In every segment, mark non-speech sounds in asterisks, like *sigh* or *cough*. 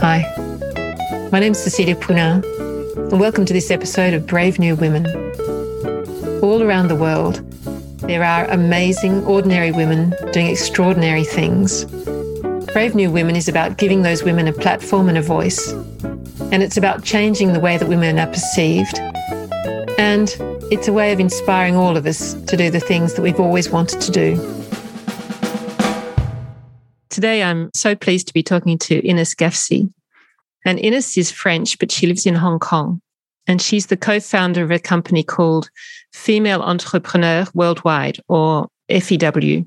Hi, my name is Cecilia Puna, and welcome to this episode of Brave New Women. All around the world, there are amazing, ordinary women doing extraordinary things. Brave New Women is about giving those women a platform and a voice, and it's about changing the way that women are perceived. And it's a way of inspiring all of us to do the things that we've always wanted to do. Today, I'm so pleased to be talking to Ines Gafsi. And Ines is French, but she lives in Hong Kong. And she's the co founder of a company called Female Entrepreneur Worldwide, or FEW.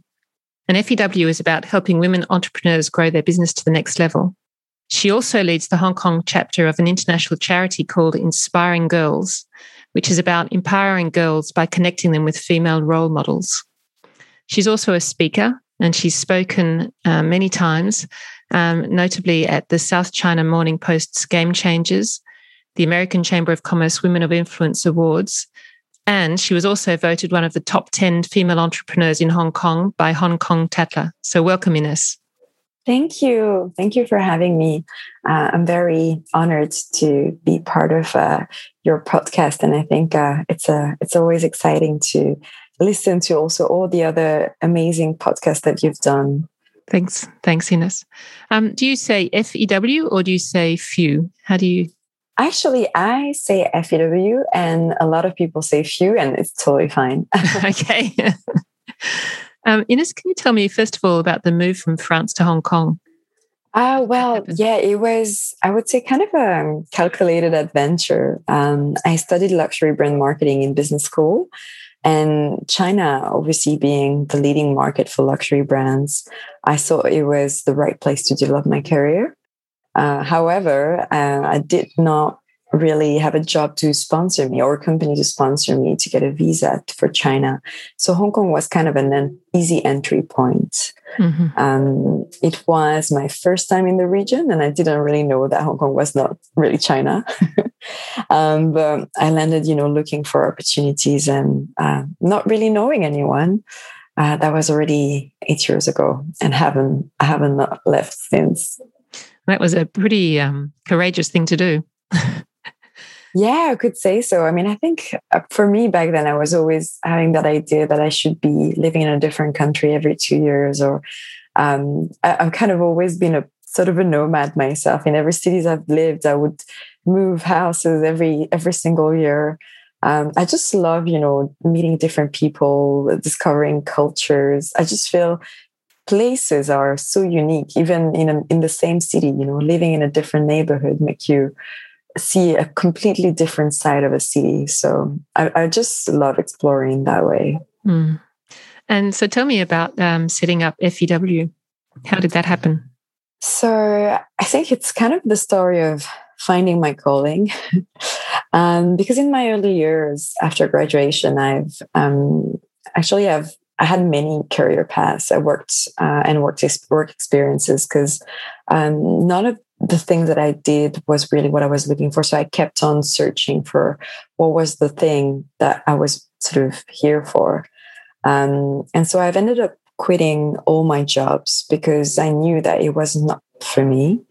And FEW is about helping women entrepreneurs grow their business to the next level. She also leads the Hong Kong chapter of an international charity called Inspiring Girls, which is about empowering girls by connecting them with female role models. She's also a speaker and she's spoken uh, many times, um, notably at the South China Morning Post's Game Changers, the American Chamber of Commerce Women of Influence Awards, and she was also voted one of the top 10 female entrepreneurs in Hong Kong by Hong Kong Tatler. So, welcome, Ines. Thank you. Thank you for having me. Uh, I'm very honored to be part of uh, your podcast, and I think uh, it's a it's always exciting to listen to also all the other amazing podcasts that you've done. Thanks. Thanks, Ines. Um, do you say FEW or do you say FEW? How do you? Actually, I say FEW and a lot of people say FEW and it's totally fine. *laughs* *laughs* okay. um, Ines, can you tell me, first of all, about the move from France to Hong Kong? Uh, well, yeah, it was, I would say, kind of a calculated adventure. Um, I studied luxury brand marketing in business school. And China, obviously being the leading market for luxury brands, I thought it was the right place to develop my career. Uh, however, uh, I did not really have a job to sponsor me or a company to sponsor me to get a visa for China. So Hong Kong was kind of an easy entry point. Mm-hmm. Um, it was my first time in the region, and I didn't really know that Hong Kong was not really China. *laughs* um, but I landed, you know, looking for opportunities and uh, not really knowing anyone. Uh, that was already eight years ago, and haven't I haven't left since. That was a pretty um, courageous thing to do. *laughs* yeah, I could say so. I mean, I think uh, for me back then, I was always having that idea that I should be living in a different country every two years, or um, I, I've kind of always been a sort of a nomad myself. In every cities I've lived, I would move houses every every single year. Um, I just love, you know, meeting different people, discovering cultures. I just feel places are so unique, even in a, in the same city. You know, living in a different neighborhood make you see a completely different side of a city. So I, I just love exploring that way. Mm. And so, tell me about um, setting up FEW. How did that happen? So I think it's kind of the story of finding my calling. *laughs* um, because in my early years after graduation, I've um, actually have I had many career paths. I worked uh, and worked work experiences because um, none of the thing that I did was really what I was looking for. So I kept on searching for what was the thing that I was sort of here for. Um, and so I've ended up quitting all my jobs because I knew that it was not for me.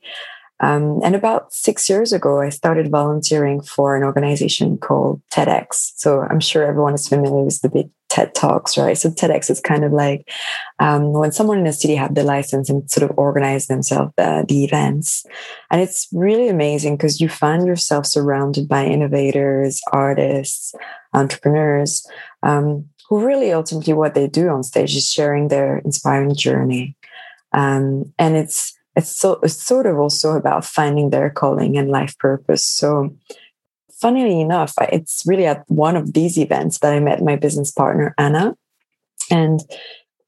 Um, and about six years ago, I started volunteering for an organization called TEDx. So I'm sure everyone is familiar with the big TED Talks, right? So TEDx is kind of like um, when someone in a city have the license and sort of organize themselves uh, the events, and it's really amazing because you find yourself surrounded by innovators, artists, entrepreneurs, um, who really ultimately what they do on stage is sharing their inspiring journey, um, and it's it's so it's sort of also about finding their calling and life purpose. So funnily enough, it's really at one of these events that I met my business partner, Anna. And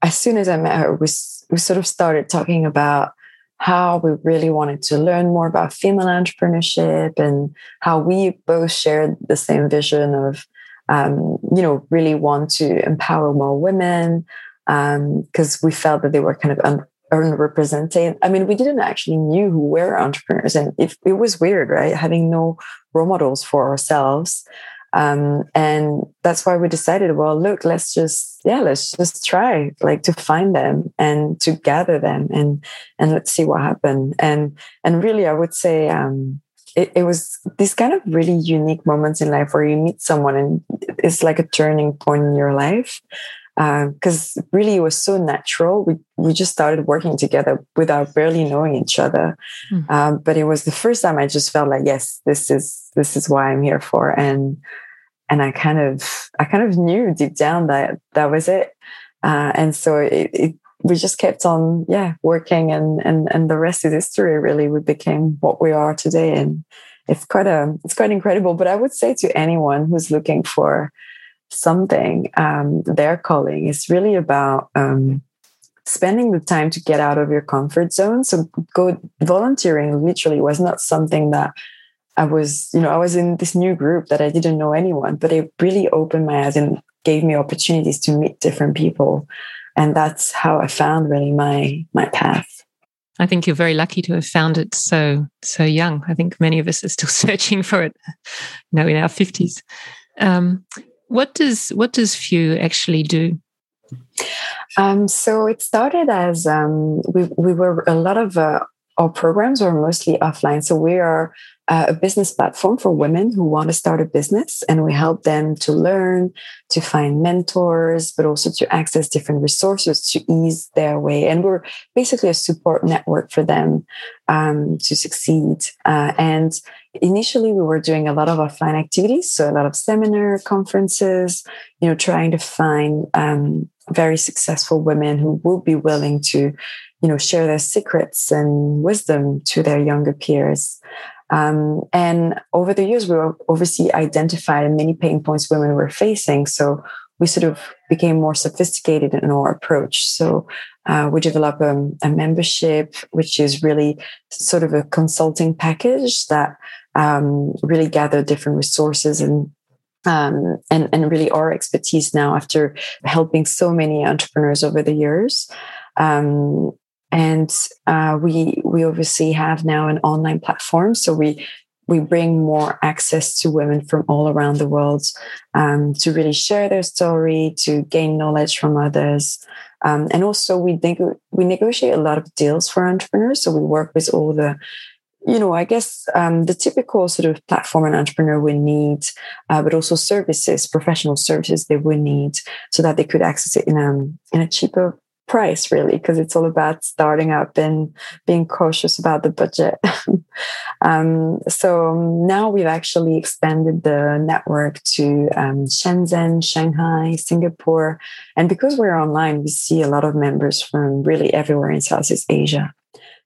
as soon as I met her, we, we sort of started talking about how we really wanted to learn more about female entrepreneurship and how we both shared the same vision of, um, you know, really want to empower more women because um, we felt that they were kind of un- unrepresented. I mean, we didn't actually knew who were entrepreneurs, and it, it was weird, right? Having no role models for ourselves. Um, and that's why we decided, well, look, let's just, yeah, let's just try like to find them and to gather them and, and let's see what happened. And, and really, I would say, um, it, it was these kind of really unique moments in life where you meet someone and it's like a turning point in your life because uh, really it was so natural. We we just started working together without barely knowing each other. Mm. Um, but it was the first time I just felt like, yes, this is this is why I'm here for, and and I kind of I kind of knew deep down that that was it. Uh, and so it, it, we just kept on, yeah, working, and and and the rest is history. Really, we became what we are today, and it's quite a it's quite incredible. But I would say to anyone who's looking for something, um, their calling is really about um, spending the time to get out of your comfort zone. So go volunteering literally was not something that I was, you know, I was in this new group that I didn't know anyone, but it really opened my eyes and gave me opportunities to meet different people. And that's how I found really my my path. I think you're very lucky to have found it so so young. I think many of us are still *laughs* searching for it, you know, in our fifties. Um, what does what does Few actually do? Um, so it started as um, we we were a lot of uh, our programs were mostly offline. So we are uh, a business platform for women who want to start a business, and we help them to learn, to find mentors, but also to access different resources to ease their way. And we're basically a support network for them um, to succeed. Uh, and initially, we were doing a lot of offline activities, so a lot of seminar conferences. You know, trying to find um, very successful women who will be willing to you know share their secrets and wisdom to their younger peers um, and over the years, we were obviously identified many pain points women were facing. So we sort of became more sophisticated in our approach. So uh, we develop a, a, membership, which is really sort of a consulting package that um, really gather different resources and um, and and really our expertise now after helping so many entrepreneurs over the years. Um, and uh, we we obviously have now an online platform so we we bring more access to women from all around the world um, to really share their story to gain knowledge from others um, and also we neg- we negotiate a lot of deals for entrepreneurs. So we work with all the you know, I guess um, the typical sort of platform an entrepreneur would need, uh, but also services, professional services they would need, so that they could access it in a in a cheaper price really because it's all about starting up and being cautious about the budget. *laughs* Um, so now we've actually expanded the network to um, shenzhen shanghai singapore and because we're online we see a lot of members from really everywhere in southeast asia.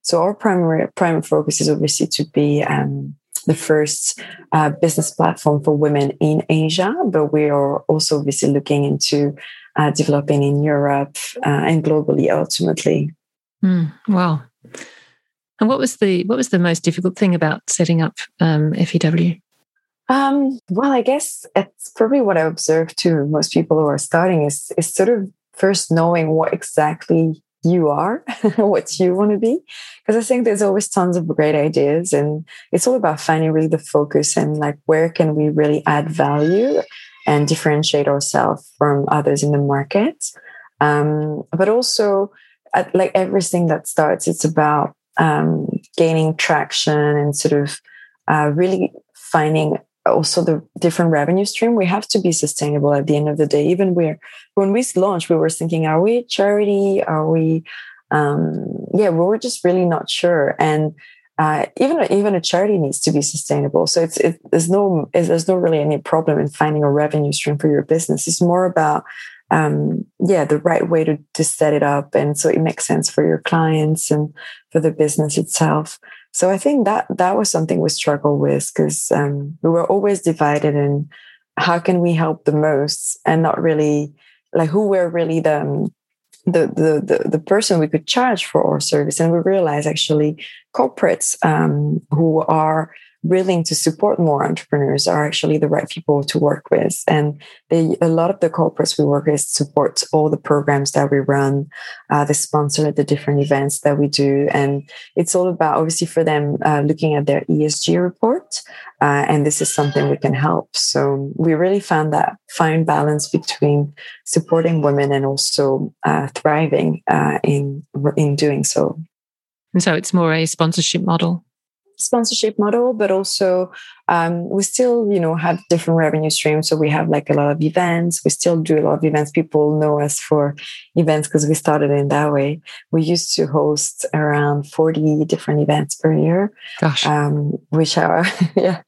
So our primary primary focus is obviously to be um, the first uh, business platform for women in Asia, but we are also obviously looking into uh, developing in Europe uh, and globally ultimately. Mm, wow. And what was the what was the most difficult thing about setting up um, FEW? Um, well, I guess it's probably what I observe too. Most people who are starting is is sort of first knowing what exactly you are, *laughs* what you want to be. Because I think there's always tons of great ideas, and it's all about finding really the focus and like where can we really add value and differentiate ourselves from others in the market. Um, but also, at, like everything that starts, it's about um, gaining traction and sort of uh, really finding also the different revenue stream. We have to be sustainable at the end of the day. Even where when we launched, we were thinking, are we charity? Are we? Um, yeah, we were just really not sure. And uh, even even a charity needs to be sustainable. So it's it, there's no there's no really any problem in finding a revenue stream for your business. It's more about um, yeah the right way to to set it up, and so it makes sense for your clients and for the business itself. So I think that that was something we struggled with because um, we were always divided in how can we help the most, and not really like who were really the um, the, the, the, the, person we could charge for our service. And we realized actually corporates um, who are willing to support more entrepreneurs are actually the right people to work with. And they, a lot of the corporates we work with support all the programs that we run. Uh, they sponsor the different events that we do. And it's all about obviously for them uh, looking at their ESG report uh, and this is something we can help. So we really found that fine balance between supporting women and also uh, thriving uh, in in doing so. And so it's more a sponsorship model sponsorship model, but also um, we still, you know, have different revenue streams. So we have like a lot of events. We still do a lot of events. People know us for events because we started in that way. We used to host around 40 different events per year. Gosh. Um, which are, *laughs* yeah,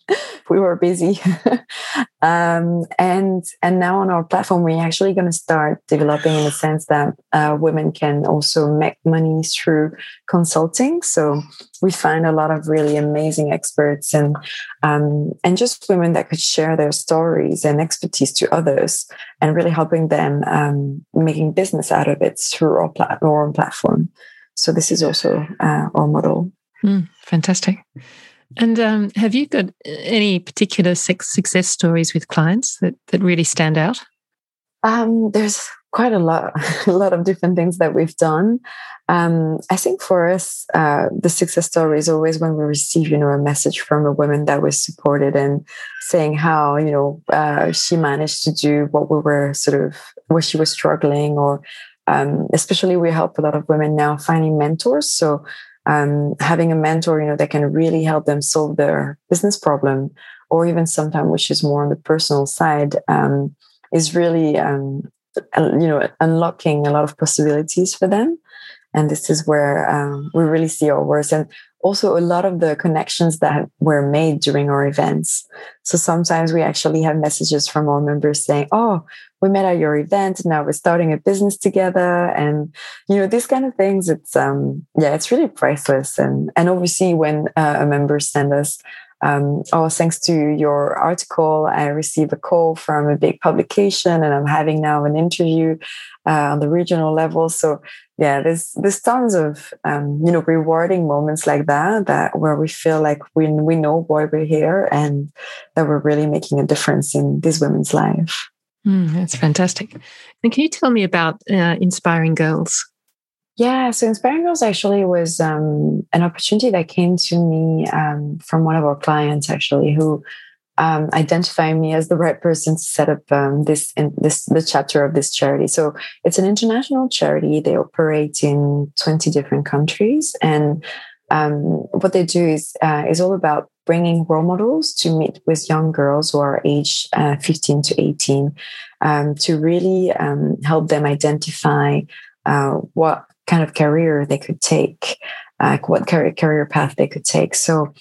we were busy. *laughs* um, and, and now on our platform, we're actually going to start developing in the sense that uh, women can also make money through consulting. So we find a lot of really amazing experts and um, and just women that could share their stories and expertise to others and really helping them um, making business out of it through our, plat- our own platform. So this is also uh, our model. Mm, fantastic. And um, have you got any particular success stories with clients that, that really stand out? Um, there's quite a lot, *laughs* a lot of different things that we've done. Um, I think for us, uh, the success story is always when we receive, you know, a message from a woman that was supported and saying how, you know, uh, she managed to do what we were sort of, where she was struggling, or um, especially we help a lot of women now finding mentors. So um, having a mentor, you know, that can really help them solve their business problem, or even sometimes, which is more on the personal side, um, is really um, you know unlocking a lot of possibilities for them. And this is where um, we really see our worth. And also a lot of the connections that were made during our events. So sometimes we actually have messages from our members saying oh we met at your event and now we're starting a business together and you know these kind of things it's um yeah it's really priceless and and obviously when uh, a member send us um, oh, thanks to your article, I received a call from a big publication, and I'm having now an interview uh, on the regional level. So, yeah, there's there's tons of um, you know rewarding moments like that that where we feel like we we know why we're here and that we're really making a difference in these women's life. Mm, that's fantastic. And can you tell me about uh, inspiring girls? Yeah, so Inspiring Girls actually was um, an opportunity that came to me um, from one of our clients, actually, who um, identified me as the right person to set up um, this in this the chapter of this charity. So it's an international charity. They operate in twenty different countries, and um, what they do is uh, is all about bringing role models to meet with young girls who are aged uh, 15 to 18 um, to really um, help them identify uh, what kind of career they could take, like what career, career path they could take. So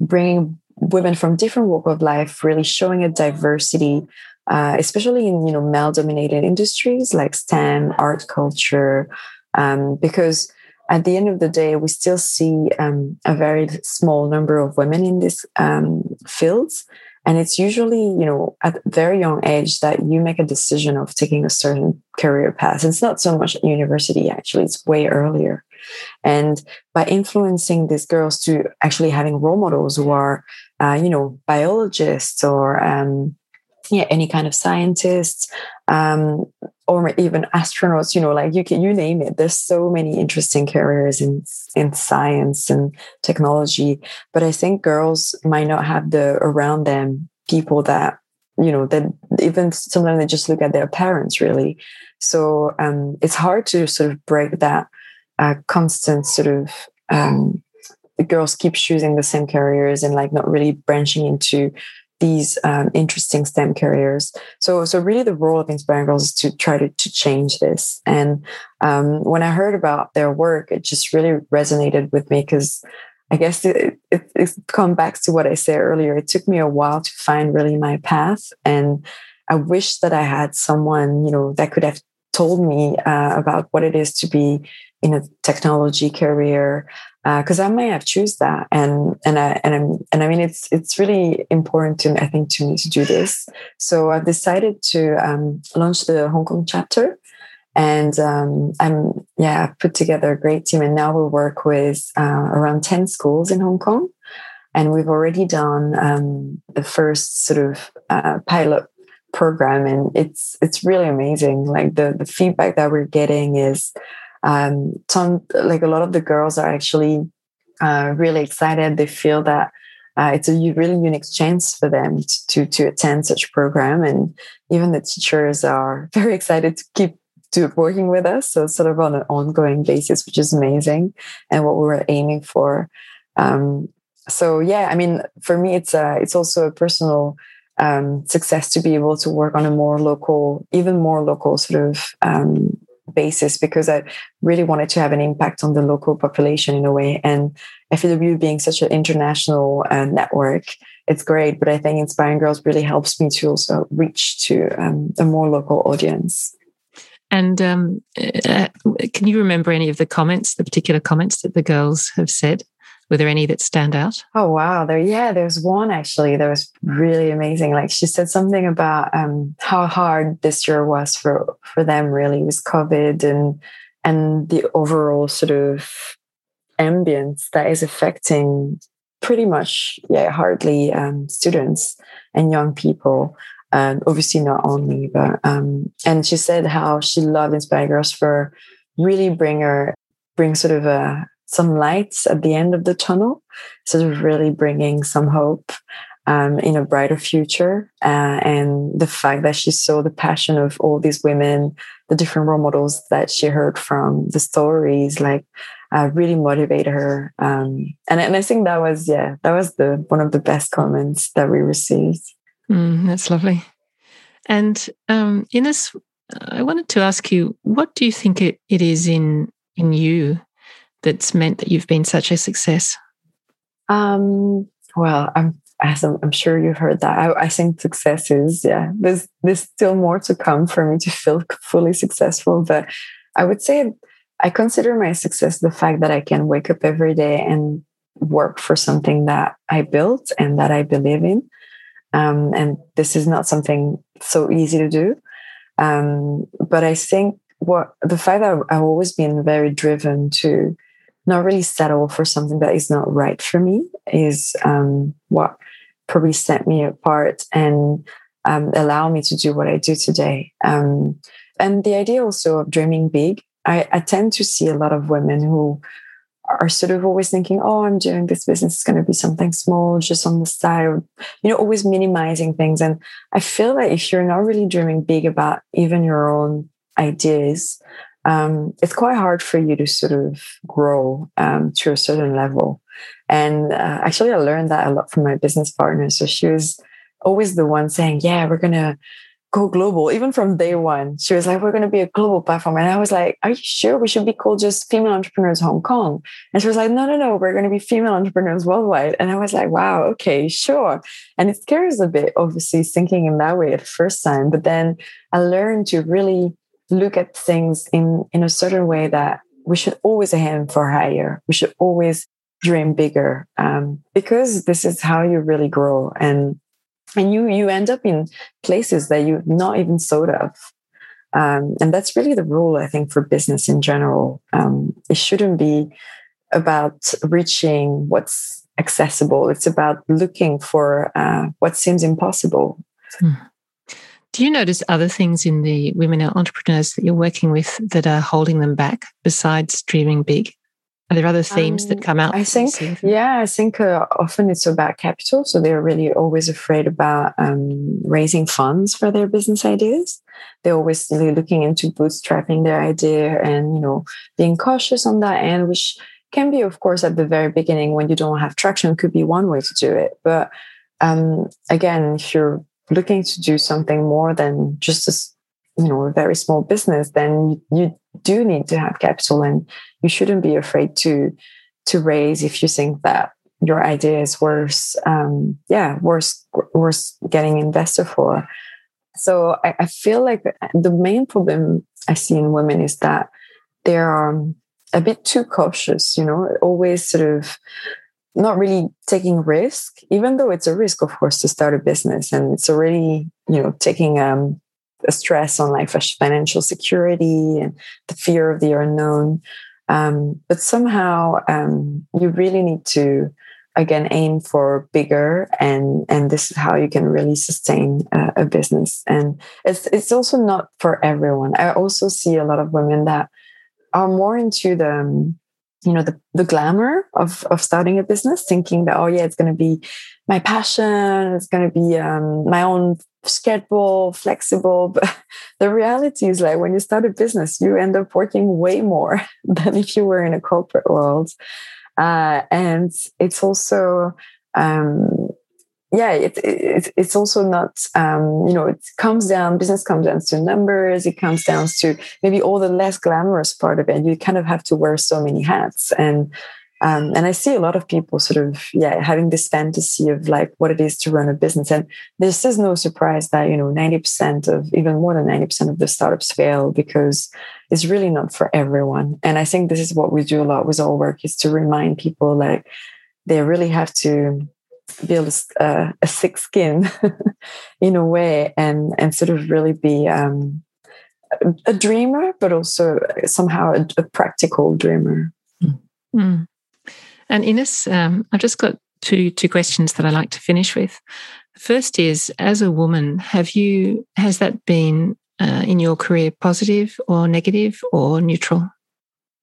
bringing women from different walk of life, really showing a diversity, uh, especially in you know male dominated industries like STEM, art, culture, um, because at the end of the day, we still see um, a very small number of women in these um, fields. And it's usually, you know, at very young age that you make a decision of taking a certain career path. It's not so much at university, actually, it's way earlier. And by influencing these girls to actually having role models who are, uh, you know, biologists or um, yeah, any kind of scientists, um, or even astronauts, you know, like you can, you name it. There's so many interesting careers in, in science and technology. But I think girls might not have the around them people that, you know, that even sometimes they just look at their parents really. So um, it's hard to sort of break that uh, constant sort of um, girls keep choosing the same careers and like not really branching into these um, interesting STEM careers. So, so really, the role of Inspiring Girls is to try to, to change this. And um, when I heard about their work, it just really resonated with me because I guess it, it, it's come back to what I said earlier. It took me a while to find really my path, and I wish that I had someone, you know, that could have told me uh, about what it is to be in a technology career because uh, I may have choose that. And and I and I'm and I mean it's it's really important to I think to me to do this. So I've decided to um, launch the Hong Kong chapter, and um, I'm yeah put together a great team, and now we work with uh, around ten schools in Hong Kong, and we've already done um, the first sort of uh, pilot program, and it's it's really amazing. Like the the feedback that we're getting is um, some like a lot of the girls are actually uh, really excited. They feel that uh, it's a really unique chance for them to, to, to attend such a program and even the teachers are *laughs* very excited to keep to working with us so sort of on an ongoing basis which is amazing and what we were aiming for um, so yeah i mean for me it's a, it's also a personal um, success to be able to work on a more local even more local sort of um, basis because I really wanted to have an impact on the local population in a way. And FAW being such an international uh, network, it's great. But I think Inspiring Girls really helps me to also reach to um, a more local audience. And um, uh, can you remember any of the comments, the particular comments that the girls have said? Were there any that stand out? Oh wow, there yeah, there's one actually that was really amazing. Like she said something about um, how hard this year was for for them really with COVID and and the overall sort of ambience that is affecting pretty much yeah hardly um, students and young people. Um, obviously not only, but um, and she said how she loved Inspire Girls for really bring her bring sort of a some lights at the end of the tunnel, sort of really bringing some hope um, in a brighter future. Uh, and the fact that she saw the passion of all these women, the different role models that she heard from, the stories, like uh, really motivate her. Um, and, and I think that was, yeah, that was the one of the best comments that we received. Mm, that's lovely. And um, Ines, I wanted to ask you, what do you think it, it is in in you that's meant that you've been such a success? Um, well, I'm as I'm, I'm, sure you've heard that. I, I, think success is yeah. There's there's still more to come for me to feel *laughs* fully successful, but I would say I consider my success the fact that I can wake up every day and work for something that I built and that I believe in. Um, and this is not something so easy to do. Um, but I think what the fact that I've always been very driven to not really settle for something that is not right for me is um, what probably set me apart and um, allow me to do what I do today. Um, and the idea also of dreaming big, I, I, tend to see a lot of women who are sort of always thinking, oh, I'm doing this business, it's going to be something small, just on the side, you know, always minimizing things. And I feel that if you're not really dreaming big about even your own ideas, um, it's quite hard for you to sort of grow um, to a certain level. And uh, actually, I learned that a lot from my business partner. So she was always the one saying, Yeah, we're going to go global. Even from day one, she was like, We're going to be a global platform. And I was like, Are you sure we should be called just Female Entrepreneurs Hong Kong? And she was like, No, no, no, we're going to be Female Entrepreneurs Worldwide. And I was like, Wow, okay, sure. And it scares a bit, obviously, thinking in that way at first time. But then I learned to really look at things in in a certain way that we should always aim for higher. We should always dream bigger um, because this is how you really grow and and you you end up in places that you've not even thought of. Um, and that's really the rule, I think, for business in general. Um, it shouldn't be about reaching what's accessible. It's about looking for uh, what seems impossible. Hmm. Do you notice other things in the women entrepreneurs that you're working with that are holding them back besides dreaming big? Are there other themes um, that come out? I think, yeah, I think uh, often it's about capital. So they're really always afraid about um, raising funds for their business ideas. They're always really looking into bootstrapping their idea and, you know, being cautious on that end, which can be, of course, at the very beginning when you don't have traction, could be one way to do it. But um, again, if you're looking to do something more than just a you know a very small business then you, do need to have capital and you shouldn't be afraid to to raise if you think that your idea is worth um yeah worth worth getting investor for. So I, I feel like the main problem i see in women is that they're um, a bit too cautious you know always sort of not really taking risk, even though it's a risk, of course, to start a business, and it's already you know taking um, a stress on like financial security and the fear of the unknown. Um, but somehow um, you really need to again aim for bigger and and this is how you can really sustain uh, a business. And it's it's also not for everyone. I also see a lot of women that are more into the um, you know the, the glamour of of starting a business thinking that oh yeah it's going to be my passion it's going to be um, my own schedule flexible. *laughs* But the reality is like when you start a business you end up working way more *laughs* than if you were in a corporate world. Uh, and it's also um, yeah, it, it, it's also not, um, you know, it comes down, business comes down to numbers, it comes down to maybe all the less glamorous part of it. You kind of have to wear so many hats. And, um, and I see a lot of people sort of, yeah, having this fantasy of like what it is to run a business. And this is no surprise that, you know, 90% of, even more than 90% of the startups fail because it's really not for everyone. And I think this is what we do a lot with our work is to remind people like they really have to, build a, a thick skin *laughs* in a way and and sort of really be um, a, a, dreamer but also somehow a, a practical dreamer. Mm. and ines um, i've just got two two questions that i like to finish with. First is as a woman have you has that been uh, in your career positive or negative or neutral?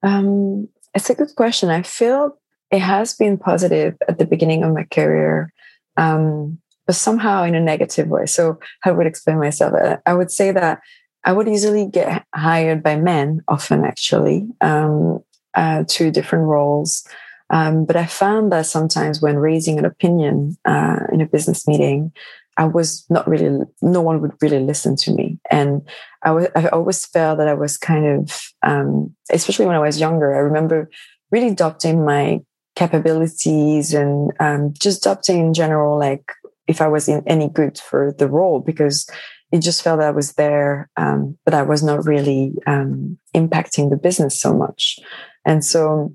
Um, it's a good question. I feel it has been positive at the beginning of my career, um, but somehow in a negative way. So I would explain myself. Uh, I would say that I would easily get hired by men, often actually, um, uh, to different roles. Um, but I found that sometimes when raising an opinion uh, in a business meeting, I was not really, no one would really listen to me. And I, was, I always felt that I was kind of, um, especially when I was younger, I remember really adopting my capabilities and um, just adopting in general, like if I was in any good for the role, because it just felt I was there, um, but I was not really um, impacting the business so much. And so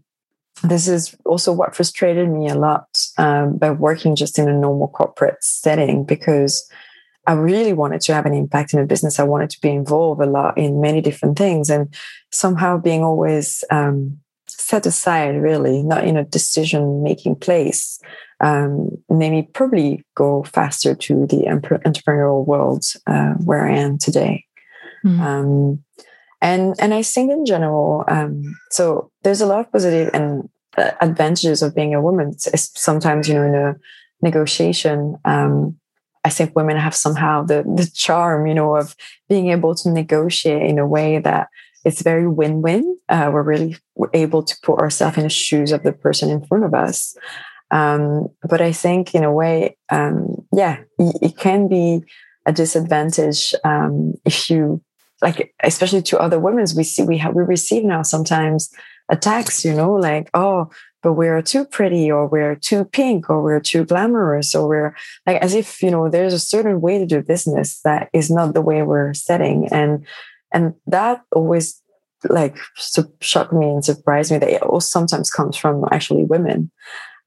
this is also what frustrated me a lot um, by working just in a normal corporate setting because I really wanted to have an impact in the business. I wanted to be involved a lot in many different things and somehow being always um, set aside really not in a decision making place um, made me probably go faster to the entrepreneurial world uh, where i am today mm. um, and and i think in general um, so there's a lot of positive and uh, advantages of being a woman sometimes you know in a negotiation um, I think women have somehow the the charm, you know, of being able to negotiate in a way that it's very win-win. Uh, we're really able to put ourselves in the shoes of the person in front of us. Um, but I think, in a way, um, yeah, it can be a disadvantage um, if you like, especially to other women. We see we have we receive now sometimes attacks. You know, like oh, but we're too pretty, or we're too pink, or we're too glamorous, or we're like as if you know there's a certain way to do business that is not the way we're setting and and that always like shocked me and surprised me that it also sometimes comes from actually women.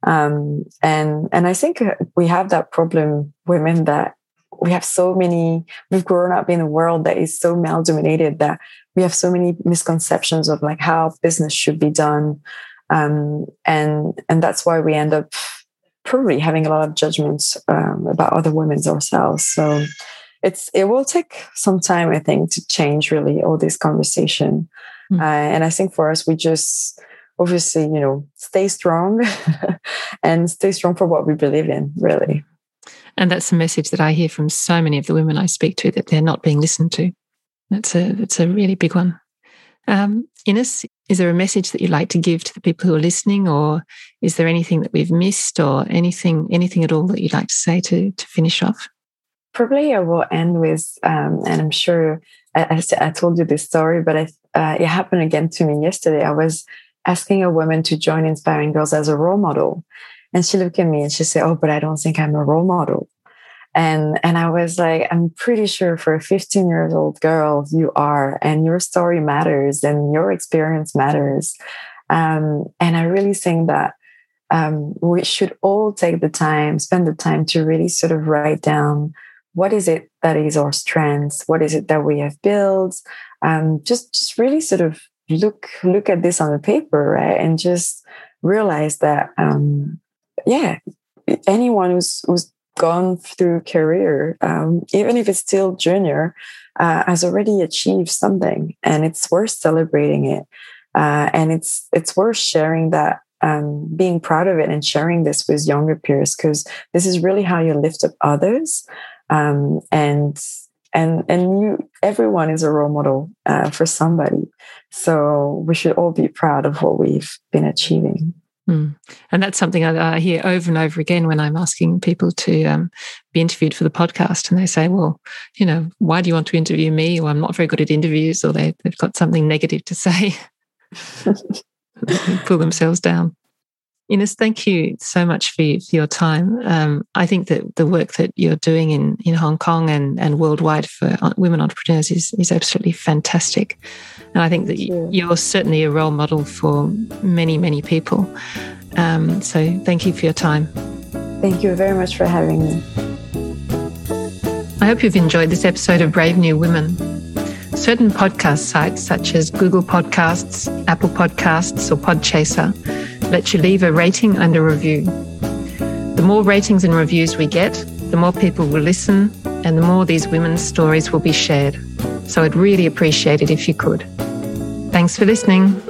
Um, and and i think uh, we have that problem women that we have so many we've grown up in a world that is so male dominated that we have so many misconceptions of like how business should be done. Um, and and that's why we end up probably having a lot of judgments um, about other women ourselves. So it's it will take some time i think to change really all this conversation. Mm. uh, and i think for us we just obviously you know stay strong *laughs* and stay strong for what we believe in really. And that's a message that i hear from so many of the women i speak to that they're not being listened to. That's a that's a really big one. Um, ines is there a message that you'd like to give to the people who are listening or is there anything that we've missed or anything anything at all that you'd like to say to to finish off probably I will end with, um, and I'm sure I, I, told you this story, but I, uh, it happened again to me yesterday. I was asking a woman to join Inspiring Girls as a role model. And she looked at me and she said, Oh, but I don't think I'm a role model. And, and I was like, I'm pretty sure for a 15 years old girl, you are, and your story matters and your experience matters. Um, and I really think that um, we should all take the time, spend the time to really sort of write down what is it that is our strengths? What is it that we have built? Um, just just really sort of look look at this on the paper right and just realize that um, yeah anyone who's who's gone through career um, even if it's still junior uh, has already achieved something and it's worth celebrating it. Uh, and it's it's worth sharing that um, being proud of it and sharing this with younger peers because this is really how you lift up others um, and and and you everyone is a role model uh, for somebody so we should all be proud of what we've been achieving Mm. And that's something I, I, hear over and over again when I'm asking people to um, be interviewed for the podcast. And they say, well, you know, why do you want to interview me? Or I'm not very good at interviews, or they, have got something negative to say. *laughs* *laughs* pull themselves down. Ines, thank you so much for, for your time. Um, I think that the work that you're doing in, in Hong Kong and, and worldwide for women entrepreneurs is, is absolutely fantastic. And I think that you're certainly a role model for many, many people. Um, so thank you for your time. Thank you very much for having me. I hope you've enjoyed this episode of Brave New Women. Certain podcast sites, such as Google Podcasts, Apple Podcasts, or Podchaser, let you leave a rating and a review. The more ratings and reviews we get, the more people will listen and the more these women's stories will be shared. So I'd really appreciate it if you could. Thanks for listening.